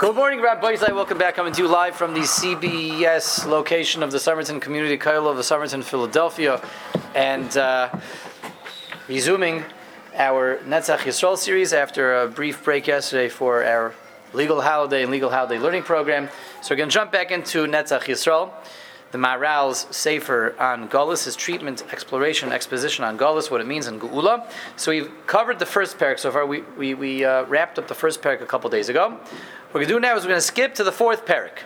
Good morning, Rabbi Isai. Welcome back. Coming to you live from the CBS location of the Somerton Community College of the Somerton, Philadelphia, and uh, resuming our Netzach Yisrael series after a brief break yesterday for our legal holiday and legal holiday learning program. So we're going to jump back into Netzach Yisrael the Maharal's Sefer on Golus, his treatment, exploration, exposition on Golus, what it means in Geula. So we've covered the first parak so far. We, we, we uh, wrapped up the first parak a couple days ago. What we're going to do now is we're going to skip to the fourth parak.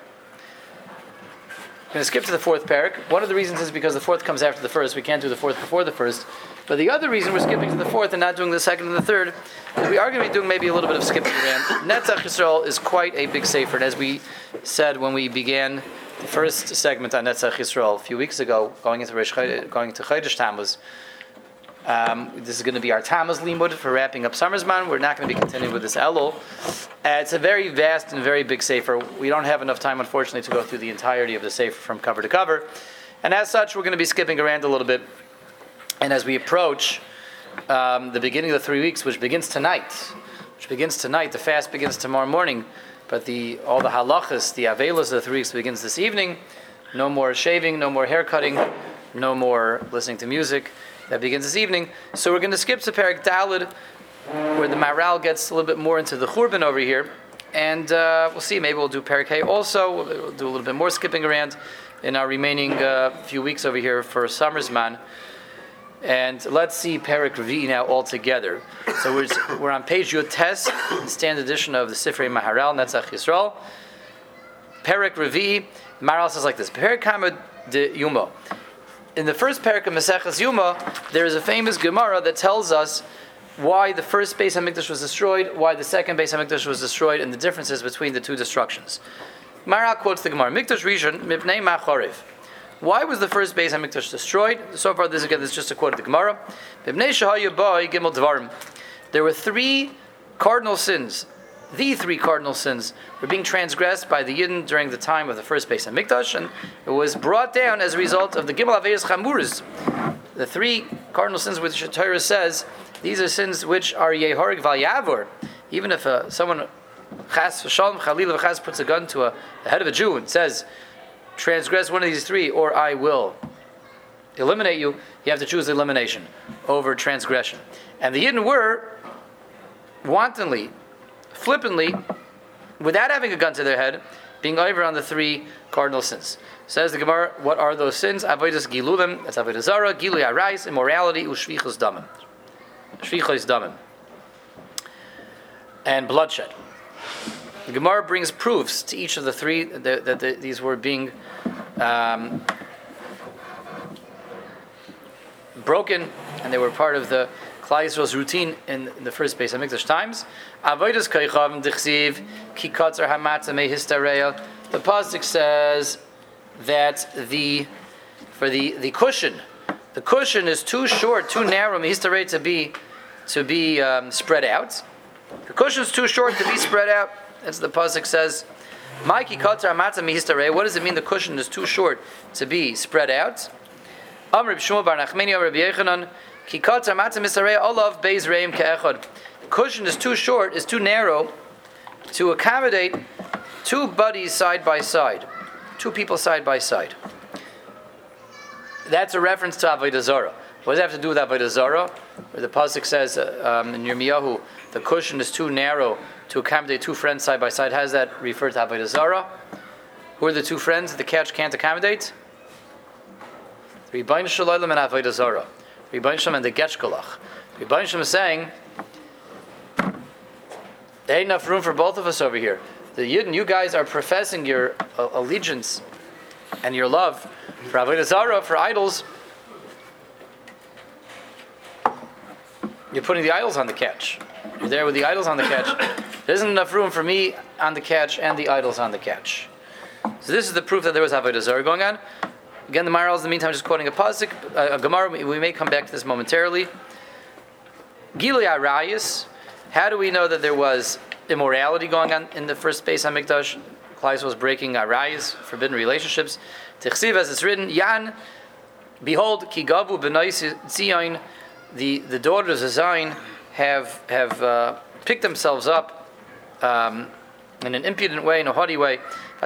We're going to skip to the fourth parak. One of the reasons is because the fourth comes after the first. We can't do the fourth before the first. But the other reason we're skipping to the fourth and not doing the second and the third is we are going to be doing maybe a little bit of skipping around. Netzach Yisrael is quite a big sefer, and as we said when we began the first segment on Netzach Yisrael a few weeks ago, going into Rish, going to Chodesh Tammuz. Um, this is going to be our Tammuz limud for wrapping up Summersman. We're not going to be continuing with this Elul. Uh, it's a very vast and very big sefer. We don't have enough time, unfortunately, to go through the entirety of the sefer from cover to cover. And as such, we're going to be skipping around a little bit. And as we approach um, the beginning of the three weeks, which begins tonight, which begins tonight, the fast begins tomorrow morning. But the all the halachas, the avelas of the three weeks begins this evening. No more shaving, no more hair cutting, no more listening to music. That begins this evening. So we're going to skip to Parak Dalid, where the Maral gets a little bit more into the Churban over here. And uh, we'll see, maybe we'll do Parak also. We'll, we'll, do a little bit more skipping around in our remaining uh, few weeks over here for Summer's Man. And let's see Perik Revi now all together. So we're, we're on page Yotes, standard edition of the Sifrei Maharal, Netzach Yisrael. Perik Revi, Maharal says like this Perik de Yuma. In the first Perik of Maseches Yuma, there is a famous Gemara that tells us why the first Beis Hamikdash was destroyed, why the second Beis Hamikdash was destroyed, and the differences between the two destructions. Maharal quotes the Gemara: Mikdash Rishon mipnei machorev. Why was the first Beis Hamikdash destroyed? So far, this again this is just a quote of the Gemara. There were three cardinal sins. The three cardinal sins were being transgressed by the Yidden during the time of the first Beis Hamikdash, and it was brought down as a result of the Gimel Aveis Chamuris. The three cardinal sins which the Torah says these are sins which are Yehorig Valyavor. Even if uh, someone Chas Shalom Chalil Chas puts a gun to a, the head of a Jew and says transgress one of these three, or I will eliminate you, you have to choose elimination over transgression. And the Yidden were wantonly, flippantly, without having a gun to their head, being over on the three cardinal sins. Says the Gemara, what are those sins? Avodas gilulim, that's avodah zara, gilu arais, immorality, ushvichus damim. Shvichus damim. And bloodshed. The Gemara brings proofs to each of the three that, that, that these were being um, broken, and they were part of the Klal Yisrael's routine in, in, the first Beis Hamikdash times. Avodas me. The pasuk says that the for the, the cushion, the cushion is too short, too narrow, histareya to be to be um, spread out. The cushion is too short to be spread out. As the pasuk says. Mihistare. What does it mean? The cushion is too short to be spread out. Shmuel bar Nachmeni Yechanan ki katar matzah mihistare olav beis reim keechad. The cushion is too short, is too narrow to accommodate two buddies side by side, two people side by side. That's a reference to Avodah Zarah. What does that have to do with Avodah Zarah? Where the pasuk says uh, um, in Yirmiyahu, the cushion is too narrow to accommodate two friends side by side. How does that refer to Avodah Zarah? Who are the two friends that the couch can't accommodate? Rebbein Shalom and Avodah Zarah. Rebbein Shalom and the Getchkolach. Rebbein Shalom is saying, there ain't enough room for both of us over here. The Yidden, you guys are professing your uh, allegiance and your love for Avodah for idols. You're putting the idols on the catch. You're there with the idols on the catch. There isn't enough room for me on the catch and the idols on the catch. So this is the proof that there was Avodah Zarah going on. Again, the Maharal is in the meantime just quoting a pasuk, a, Gemara. We may come back to this momentarily. Gilui Arayis. How do we know that there was immorality going on in the first Beis Hamikdash? Klais was breaking Arayis, forbidden relationships. Tichsiv, as it's written, Yan, behold, Kigavu b'nais Zion, the the daughters of Zion have have uh, picked themselves up um, in an impudent way, in a haughty way.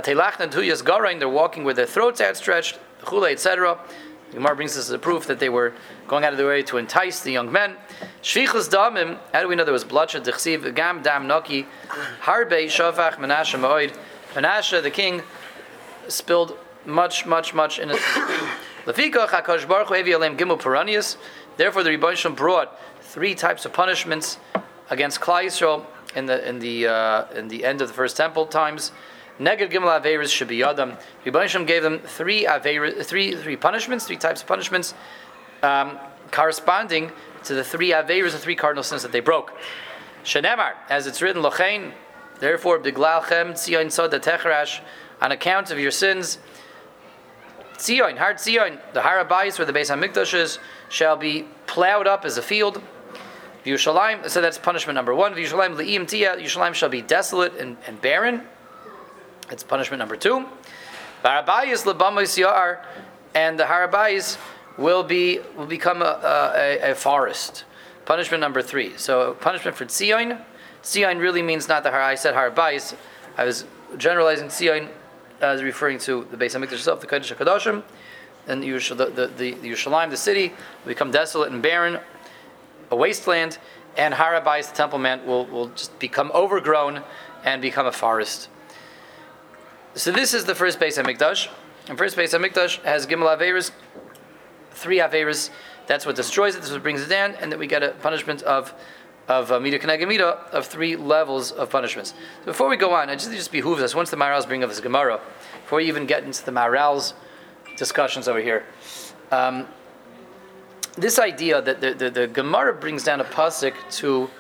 They're walking with their throats outstretched, etc. The Gemara brings this as a proof that they were going out of their way to entice the young men. Shvichus damim. How do we know there was bloodshed? Dechsiv gam dam naki harbe shavach menashe moed. Menashe, the king, spilled much, much, much innocent. Lefikoch hakadosh baruch hu evi alem gimel paranias. Therefore, the Rebbeinu brought three types of punishments against Klal Yisrael in the in the uh, in the end of the first temple times. Neged Gimel Averis should be Yadam. Rebbeinu gave them three Averis, three three punishments, three types of punishments, um, corresponding to the three Averis, the three cardinal sins that they broke. Shenemar, as it's written, Lochein, therefore Biglalchem Tzion Soda Techerash, on account of your sins. Tzion, hard Tzion, the Harabais where the Beis Hamikdash is, shall be plowed up as a field. Yerushalayim, so that's punishment number one. Yerushalayim le'im tia, Yerushalayim shall be desolate and, and barren. It's punishment number two. Harabayis lebamois yar, and the Harabayis will be will become a, a, a, forest. Punishment number three. So punishment for Tzion. Tzion really means not the Har. I said Harabayis. I was generalizing Tzion as referring to the Beis Hamikdash itself, the Kodesh Hakadoshim, and the, the, the, the Yerushalayim, the city, will become desolate and barren a wasteland, and Harabais, the Temple Mount, will, will just become overgrown and become a forest. So this is the first Beis Hamikdash. And first Beis Hamikdash has Gimel Averis, three Averis. That's what destroys it. This is what brings it down, and then we get a punishment of of uh, Mida of three levels of punishments. So before we go on, it just, it just behooves us, once the Maharals bring up this Gemara, before we even get into the Maharals discussions over here, um, this idea that the, the, the Gemara brings down a pasuk to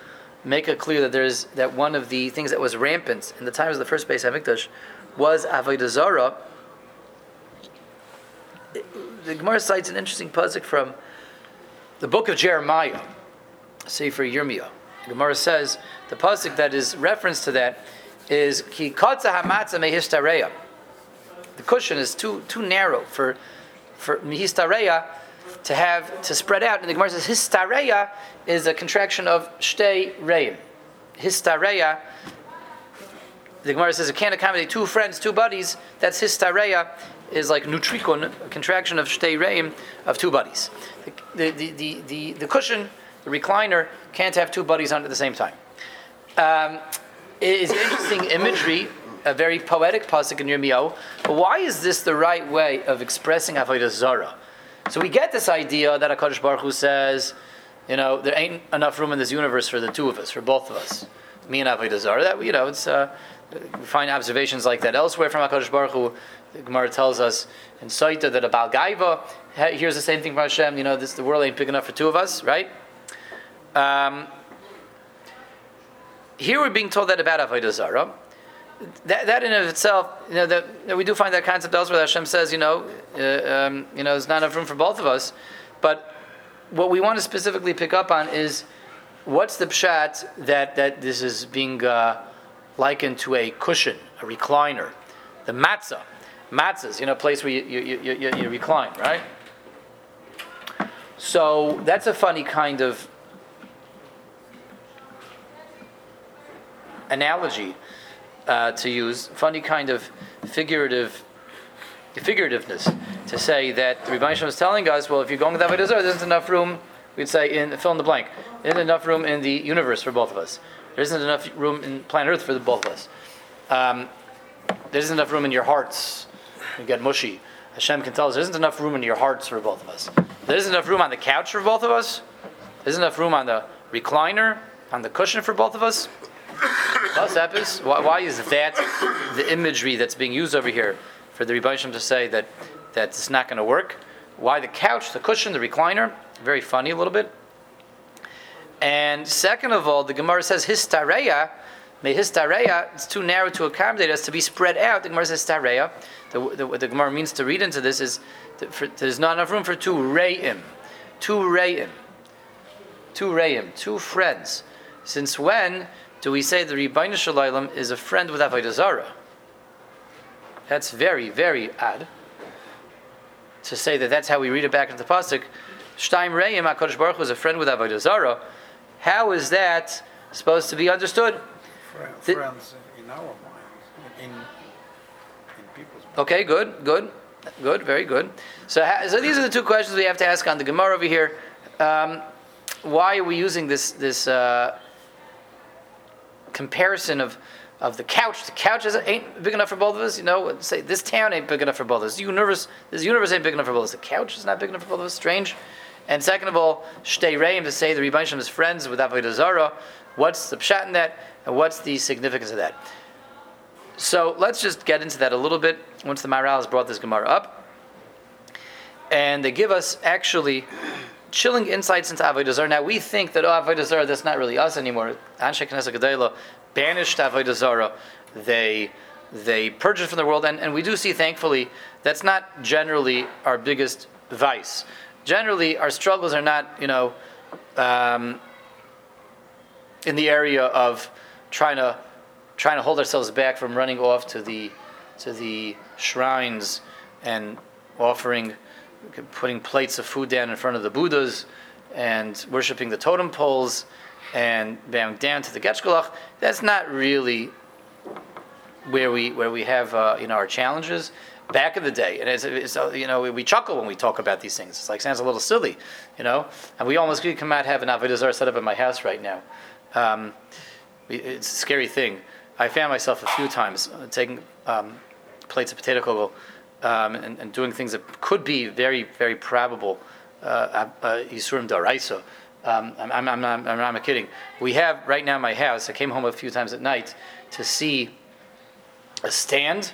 make it clear that there's that one of the things that was rampant in the times of the first Beis Hamikdash was avodah zarah. The Gemara cites an interesting pasuk from the book of Jeremiah, Sefer Yirmiyah. The Gemara says the pasuk that is reference to that is ki kotza hamatza mehistareya. The cushion is too too narrow for for mehistareya to have to spread out. And the Gemara says histareya is a contraction of shtei reim. Histareya. The Gemara says it can't accommodate two friends, two buddies. That's histareya is like nutrikon, a contraction of shtei reim of two buddies. The, the, the, the, the cushion, the recliner, can't have two buddies on at the same time. Um, it is interesting imagery, a very poetic pasuk in Yirmiyahu. But why is this the right way of expressing avodah zarah? So we get this idea that HaKadosh Baruch Hu says, you know, there ain't enough room in this universe for the two of us, for both of us. Me and Avodah Zarah. That, you know, it's, uh, we find observations like that elsewhere from HaKadosh Baruch Hu. The Gemara tells us in Saita that about Gaiva hears the same thing from Hashem, you know, this, the world ain't big enough for two of us, right? Um, here we're being told that about Avodah Zarah that, that in of itself, you know, that, we do find that concept elsewhere. That Hashem says, you know, uh, um, you know, there's not enough room for both of us. But what we want to specifically pick up on is what's the pshat that that this is being uh, likened to a cushion, a recliner, the matzah, matzahs, you know, a place where you, you, you, you, you recline, right? So that's a funny kind of analogy uh, to use funny kind of figurative figurativeness to say that the Rebbe is telling us, well, if you're going to that there isn't enough room. We'd say in fill in the blank. There isn't enough room in the universe for both of us. There isn't enough room in planet Earth for the both of us. Um, there isn't enough room in your hearts. You get mushy. Hashem can tell us there isn't enough room in your hearts for both of us. There isn't enough room on the couch for both of us. There isn't enough room on the recliner, on the cushion for both of us. Why, why is that the imagery that's being used over here for the Rebbeinu to say that that it's not going to work? Why the couch, the cushion, the recliner? Very funny a little bit. And second of all, the Gemara says histareya. May histareya, it's too narrow to accommodate us to be spread out. The Gemara says histareya. The, the, what the Gemara means to read into this is for, there's not enough room for two re'im. Two re'im. Two re'im. Two friends. Since when do we say the Rebbeinu Shalom is a friend with Avodah Zarah? That's very, very odd to say that that's how we read it back into the pasuk. Shtaim Reim Hakadosh Baruch was a friend with Avodah Zarah. How is that supposed to be understood? Friends in our mind. people's. Okay, good, good, good, very good. So, so these are the two questions we have to ask on the Gemara over here. Um, why are we using this this uh, comparison of of the couch? The couch is, ain't big enough for both of us. You know, say this town ain't big enough for both of us. The universe, this universe ain't big enough for both of us. The couch is not big enough for both of us. Strange. And second of all, Shtei Reim to say the Rebbeinu is friends with Avodah Zarah. What's the pshat in that, and what's the significance of that? So let's just get into that a little bit once the Maharal has brought this Gemara up. And they give us actually chilling insights into Avodah Zarah. Now we think that, oh, Avodah Zarah, that's not really us anymore. Anshe Knesset Gedela banished Avodah Zarah. They, they purged from the world. And, and we do see, thankfully, that's not generally our biggest vice generally our struggles are not, you know, um, in the area of trying to trying to hold ourselves back from running off to the to the shrines and offering putting plates of food down in front of the Buddhas and worshiping the totem poles and bowing down to the Getchgalach. That's not really where we where we have uh, you know our challenges back in the day, and it's, it's, you know we, chuckle when we talk about these things. It's like sounds a little silly, you know. And we almost could come out have an avodah set up in my house right now. Um, it's a scary thing. I found myself a few times uh, taking um, plates of potato kugel um, and, and, doing things that could be very very probable uh, uh, yisurim uh, daraisa. Um, I'm, I'm, I'm, not, I'm not kidding. We have right now in my house. I came home a few times at night to see a stand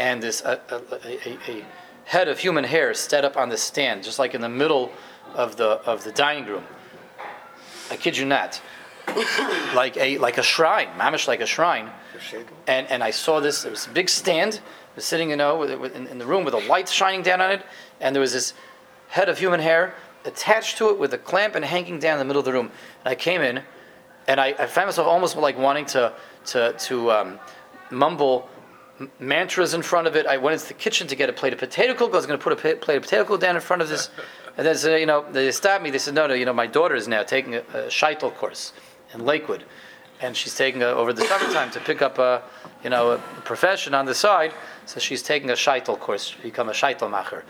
and this a, a, a, head of human hair set up on the stand, just like in the middle of the of the dining room. I kid you not, like a like a shrine, mamish like a shrine. And and I saw this. It was a big stand. Was sitting, you know, in, in the room with a light shining down on it, and there was this head of human hair attached to it with a clamp and hanging down in the middle of the room. And I came in, and I, I found myself almost like wanting to to to um, mumble mantras in front of it. I went into the kitchen to get a plate of potato cook. I was going to put a plate of potato cook down in front of this. And then, so, you know, they stopped me. They said, no, no, you know, my daughter is now taking a, a shaitel course in Lakewood. And she's taking a, over the summertime to pick up a, you know, a profession on the side. So she's taking a shaitel course, to become a shaitel macher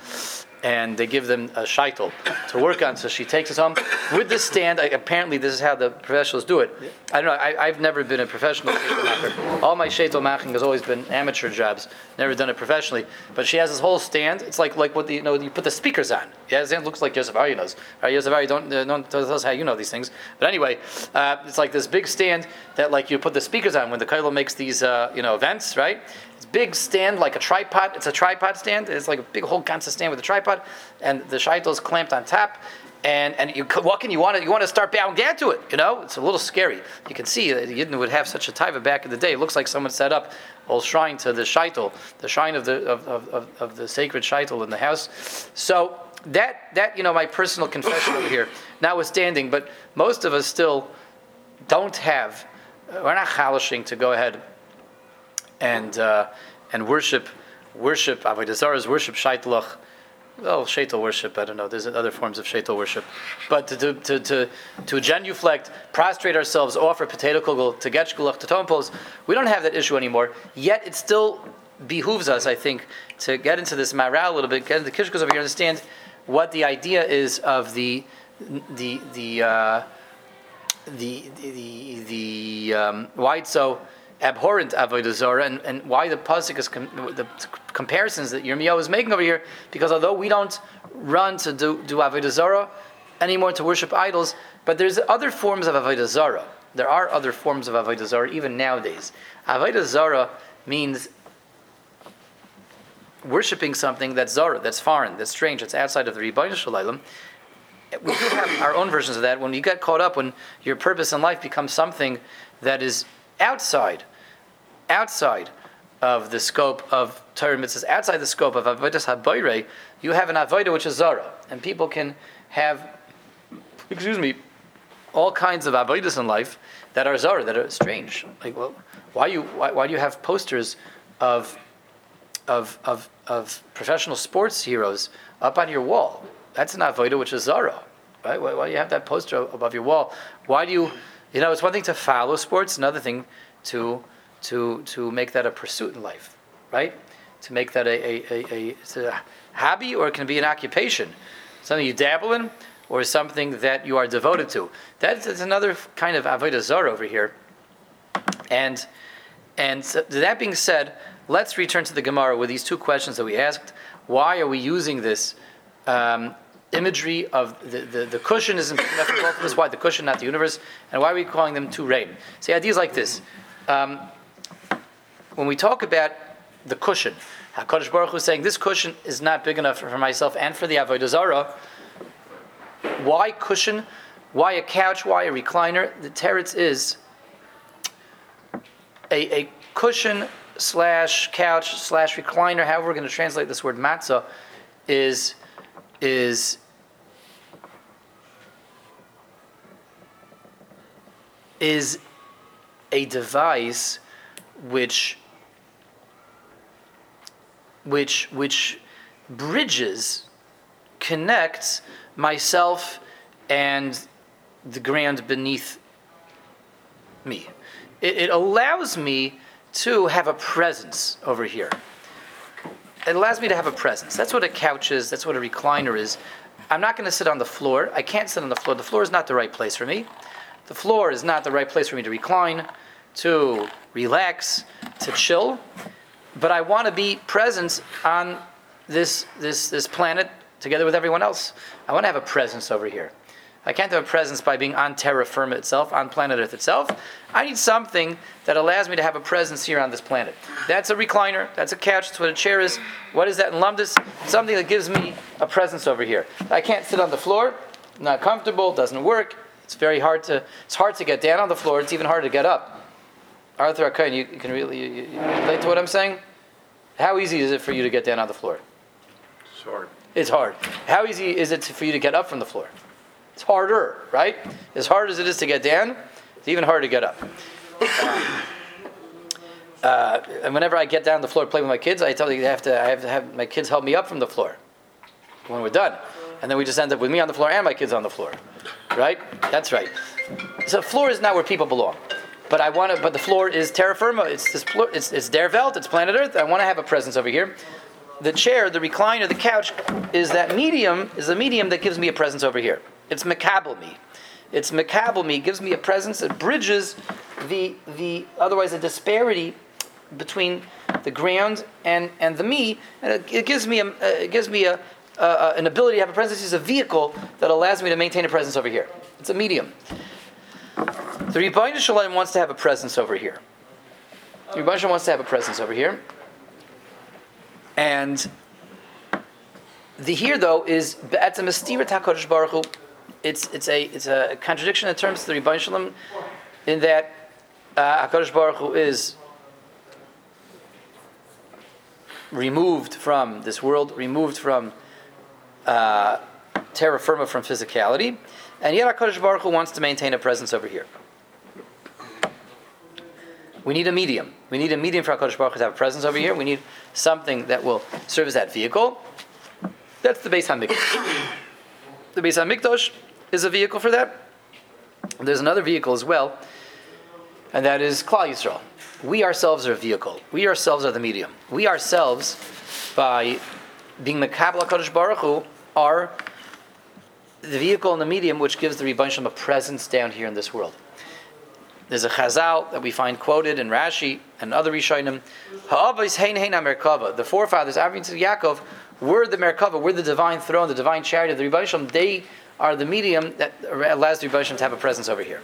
and they give them a shaitel to work on. So she takes it home with this stand. I, apparently, this is how the professionals do it. I don't know. I, have never been a professional shaitel macher. All my shaitel maching has always been amateur jobs. Never done it professionally. But she has this whole stand. It's like like what the, you know you put the speakers on. Yeah, it looks like Yosef Ari knows. Right, Yosef Ari, don't, uh, don't tell us how you know these things. But anyway, uh, it's like this big stand that like you put the speakers on when the Kailo makes these uh, you know events, right? It's big stand like a tripod. It's a tripod stand. It's like a big whole constant stand with a tripod, and the shaitel is clamped on top. And and you what can you want to you want to start bowing down to it? You know, it's a little scary. You can see that Yidden would have such a taiva back in the day. It looks like someone set up a shrine to the shaitel, the shrine of the of, of, of the sacred shaitel in the house. So that that you know my personal confession over here, notwithstanding, but most of us still don't have. We're not chalishing to go ahead and uh, and worship worship avodah zarahs, worship shaitlach. Well, shaitel worship, I don't know. There's other forms of shaitel worship, but to to to to, to genuflect, prostrate ourselves, offer potato kugel to get shkulach to tompos, we don't have that issue anymore. Yet it still behooves us, I think, to get into this Maharal a little bit, get into the kishkos over here, understand what the idea is of the the the uh, the the, the um, why it's so abhorrent avodah zarah, and, and why the pasuk is com- the comparisons that Yirmiyahu is making over here. Because although we don't run to do, do avodah zarah anymore to worship idols, but there's other forms of avodah zarah. There are other forms of avodah zarah even nowadays. Avodah zarah means worshiping something that's zara, that's foreign, that's strange, that's outside of the Rebbeinu Shalom. We do have our own versions of that. When you get caught up, when your purpose in life becomes something that is outside outside of the scope of Torah mitzvahs, outside the scope of avodas habayre, you have an avodah which is zara, and people can have, excuse me, all kinds of avodas in life that are zara, that are strange. Like, well, why you why, why do you have posters of of of of professional sports heroes up on your wall? That's an avodah which is zara, right? Why, why do you have that poster above your wall? Why do you, you know, it's one thing to follow sports, another thing to to, to make that a pursuit in life, right? To make that a, a, a, a hobby or it can be an occupation, something you dabble in or something that you are devoted to. That is another kind of avodah zarah over here. And and so that being said, let's return to the Gemara with these two questions that we asked. Why are we using this um, imagery of the, the, the cushion is both? Why the cushion, not the universe? And why are we calling them two rain? See, ideas like this. Um, when we talk about the cushion, HaKadosh Baruch Hu is saying this cushion is not big enough for myself and for the Avodah Zarah. Why cushion? Why a couch? Why a recliner? The teretz is a, a cushion slash couch slash recliner, however we're going to translate this word matzah, is is is a device which which which bridges connects myself and the ground beneath me. It, it allows me to have a presence over here. It allows me to have a presence. That's what a couch is. That's what a recliner is. I'm not going to sit on the floor. I can't sit on the floor. The floor is not the right place for me. The floor is not the right place for me to recline, to relax, to chill. But I want to be present on this, this, this planet together with everyone else. I want to have a presence over here. I can't have a presence by being on terra firma itself, on planet Earth itself. I need something that allows me to have a presence here on this planet. That's a recliner, that's a couch, that's what a chair is. What is that in Lumdis? Something that gives me a presence over here. I can't sit on the floor, not comfortable, doesn't work. It's very hard to, it's hard to get down on the floor, it's even harder to get up. Arthur Akain, you, you can really you, you relate to what I'm saying? How easy is it for you to get down on the floor? It's hard. It's hard. How easy is it for you to get up from the floor? It's harder, right? As hard as it is to get down, it's even harder to get up. Uh, uh, and whenever I get down on the floor to play with my kids, I tell you I have to, I have to have my kids help me up from the floor when we're done. And then we just end up with me on the floor and my kids on the floor. Right? That's right. So the floor is not where people belong. But I want to. But the floor is terra firma. It's this. It's it's der. It's planet Earth. I want to have a presence over here the chair, the recliner, the couch is that medium, is a medium that gives me a presence over here. It's makabel me. It's makabel me, gives me a presence that bridges the, the otherwise a disparity between the ground and, and the me, and it, it gives me, a, uh, it gives me a, uh, an ability to have a presence. It's a vehicle that allows me to maintain a presence over here. It's a medium. The Rebbeinu Shalom wants to have a presence over here. The Rebbeinu wants to have a presence over here. And the here though is Mastira Takodesh Baruch Hu it's it's a it's a contradiction in terms of the Rebbeinu Shalom, in that uh, Hakadosh Baruch Hu is removed from this world, removed from uh, terra firma, from physicality, and yet Hakadosh Baruch Hu wants to maintain a presence over here. We need a medium. We need a medium for Hakadosh Baruch Hu to have a presence over here. We need something that will serve as that vehicle. That's the Beis Hamikdash. The Beis Hamikdash is a vehicle for that. There's another vehicle as well, and that is Klal Yisrael. We ourselves are a vehicle. We ourselves are the medium. We ourselves, by being Mekabla Kodesh Baruch Hu, are the vehicle and the medium which gives the Rebbeinu a presence down here in this world. There's a Chazal that we find quoted in Rashi and other Rishonim. Ha'avos hein hein Merkava. The forefathers, Avram and Yaakov, were the Merkava, were the divine throne, the divine chariot of the Rebbeinu They are the medium that allows the Rebbeinu to have a presence over here.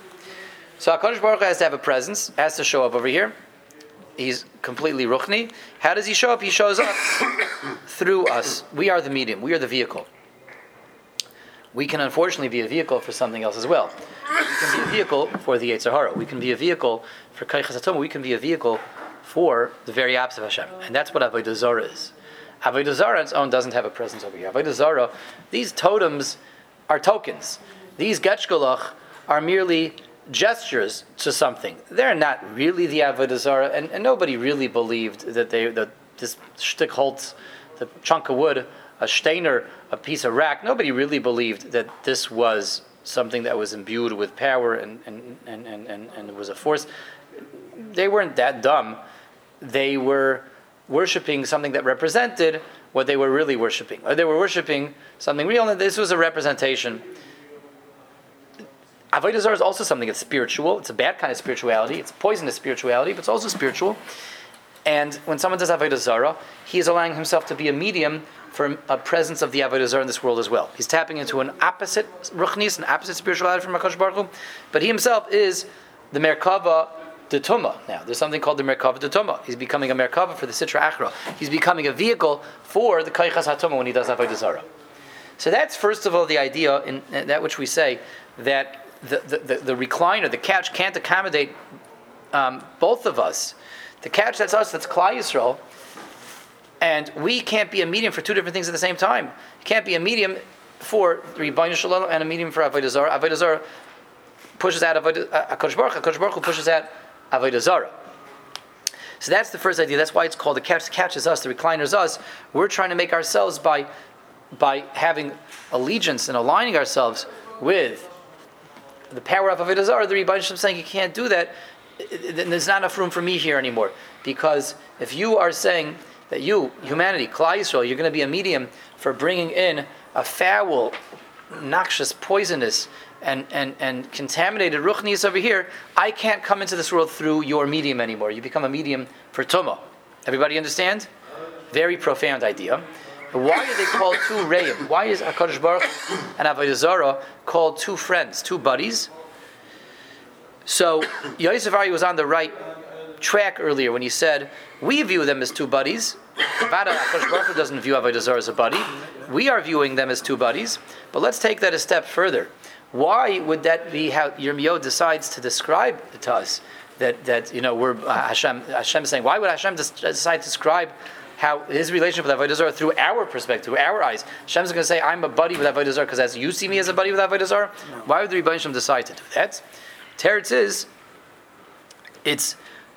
So Hakadosh Baruch Hu has to have a presence, has to show up over here. He's completely ruchni. How does he show up? He shows up through us. We are the medium. We are the vehicle. We can unfortunately be a vehicle for something else as well. We can be a vehicle for the Yetzer Hara. We can be a vehicle for Kaichas Atom. We can be a vehicle for the very opposite of Hashem. And that's what Avodah Zarah is. Avodah Zarah on its own doesn't have a presence over here. Avodah Zarah, these totems are tokens. These getchgalach are merely gestures to something. They're not really the Avodah Zarah, and, and nobody really believed that they that this shtick the chunk of wood, a steiner, a piece of rack. Nobody really believed that this was something that was imbued with power and, and, and, and, and, and was a force. They weren't that dumb. They were worshiping something that represented what they were really worshiping, or they were worshiping something real, and this was a representation. Avodah Zarah is also something that's spiritual. It's a bad kind of spirituality. It's poisonous spirituality, but it's also spiritual. And when someone does Avodah Zarah, he is allowing himself to be a medium for a presence of the Avodah in this world as well. He's tapping into an opposite ruchnis, an opposite spirituality from Hakadosh Baruch Hu, but he himself is the Merkava the Tuma. Now, there's something called the Merkava the Tuma. He's becoming a Merkava for the Sitra Achra. He's becoming a vehicle for the Kaichas HaTuma when he does Avodah Zarah. So that's first of all the idea in, in that which we say that the, the, the, the recliner, the couch, can't accommodate um, both of us. The couch that's us, that's Klal Yisrael, and we can't be a medium for two different things at the same time. You can't be a medium for Rebbeinu Shalom and a medium for Avodah Zarah. Avodah Zarah pushes out Avodah uh, Baruch Hu. Baruch Hu pushes out Avodah Zarah. So that's the first idea. That's why it's called the couch. Us. The recliner is us. We're trying to make ourselves by by having allegiance and aligning ourselves with the power of Avodah Zarah. The Rebbeinu Shalom saying you can't do that. There's not enough room for me here anymore. Because if you are saying that you, humanity, Klal Yisrael, you're going to be a medium for bringing in a foul, noxious, poisonous, and, and, and contaminated ruchnis over here, I can't come into this world through your medium anymore. You become a medium for Tuma. Everybody understand? Very profound idea. Why are they called two Reim? Why is HaKadosh Baruch and Avodah called two friends, two buddies? So Yosef Ari was on the right track earlier when he said, we view them as two buddies. Vada doesn't view Avodah Zarah as a buddy. We are viewing them as two buddies. But let's take that a step further. Why would that be how Yirmiyahu decides to describe it to us? That, that you know, we're, uh, Hashem, Hashem is saying, why would Hashem decide to describe how his relationship with Avodah Zarah through our perspective, through our eyes. Shem's going to say, "I'm a buddy with Avodah Zarah because as you see me as a buddy with Avodah Zarah." No. Why would the Rebbeinu decide to do that? Teretz is, it's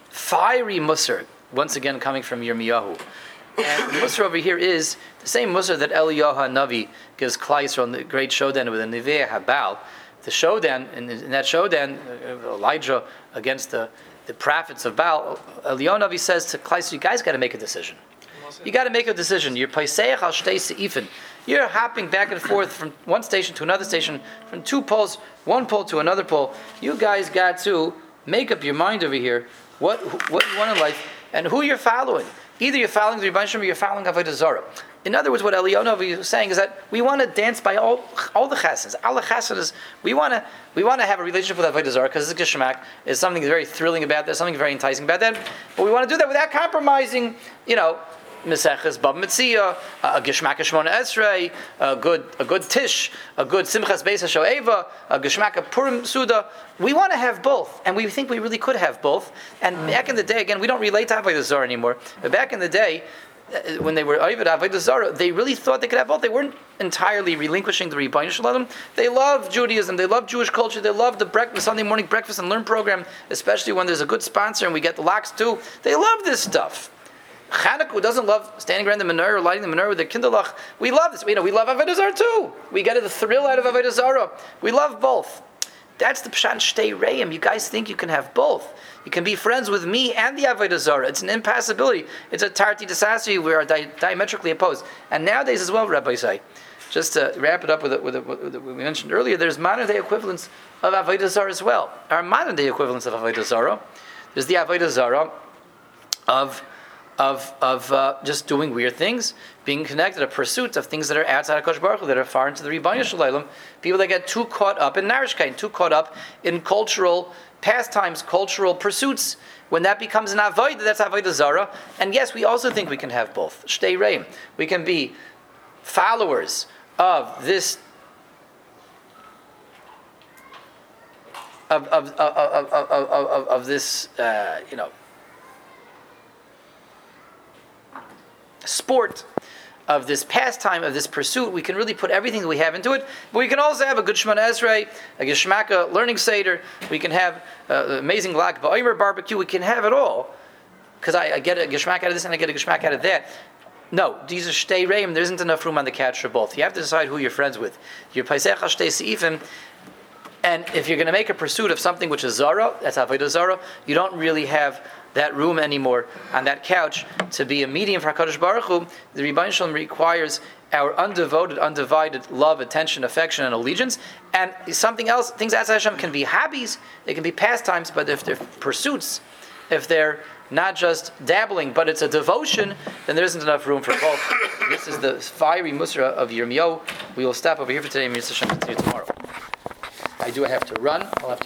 fiery musr once again coming from Yirmiyahu. And the over here is the same Musar that Eliyahu Navi gives Klai on the great showdown with the Nivea Habal. The showdown, in, in that showdown, uh, Elijah against the, the prophets of Baal, Eliyahu Navi says to Klai you guys got to make a decision. You got to make a decision. You're Paiseach al Seifin. You're hopping back and forth from one station to another station, from two poles, one pole to another pole. You guys got to make up your mind over here what, what you want in life and who you're following. Either you're following the Rebbeinu or you're following Avodah Zarah. In other words, what Eliyahu is saying is that we want to dance by all, all the chassads. All the chassads, we want to we want to have a relationship with Avodah Zarah because it's geshmak is something very thrilling about that, something very enticing about that. But we want to do that without compromising, you know, Meseches Bab Metzia, a Geshmak Shmona Esrei, a good a good Tish, a good Simchas Beis Shoeva, a Geshmak Purim Suda. We want to have both, and we think we really could have both. And back in the day, again, we don't relate to Avodah Zarah anymore. But back in the day, uh, when they were Ovid Avodah Zarah, they really thought they could have both. They weren't entirely relinquishing the Rebbeinu Shalom. They love Judaism. They love Jewish culture. They love the breakfast, Sunday morning breakfast and learn program, especially when there's a good sponsor and we get the locks too. They love this stuff. Chanukah who doesn't love standing around the menorah, lighting the menorah with their kindlech. We love this. You know, we love Avodah Zarah too. We get the thrill out of Avodah Zarah. We love both. That's the Pshan Shtei Reim. You guys think you can have both. You can be friends with me and the Avodah Zarah. It's an impassibility. It's a tarti desassi. We are di- diametrically opposed. And nowadays as well, Rabbi say, just to wrap it up with, with, with, what we mentioned earlier, there's modern day equivalents of Avodah Zarah as well. Our modern day equivalents of Avodah Zarah. There's the Avodah Zarah of of, of uh, just doing weird things, being connected, a pursuit of things that are outside of Kosh Baruch Hu, that are far into the Rebbeinu Shalom. People that get too caught up in Narishkain, too caught up in cultural pastimes, cultural pursuits. When that becomes an avoid, that's avodah zara. And yes, we also think we can have both. Shtei reim. We can be followers of this of, of, of, of, of, of, this, uh, you know, sport of this pastime, of this pursuit, we can really put everything that we have into it. But we can also have a good Shemana Esrei, a Geshmaka learning Seder. We can have uh, amazing Lag Ba'omer barbecue. We can have it all. Because I, I, get a Geshmak out of this and I get a Geshmak out of that. No, these are Shtei Reim. There isn't enough room on the couch for both. You have to decide who you're friends with. You're Paisech Shtei Seifim. And if you're going to make a pursuit of something which is Zara, that's Avodah Zara, you don't really have that room anymore on that couch to be a medium for Hakadosh Baruch Hu. The Rebbein Shalom requires our undevoted, undivided love, attention, affection, and allegiance. And something else, things outside Hashem can be hobbies, they can be pastimes, but if they're pursuits, if they're not just dabbling, but it's a devotion, then there isn't enough room for both. this is the fiery musra of Yirmiyahu. We will stop over here for today and continue tomorrow. I do have to run.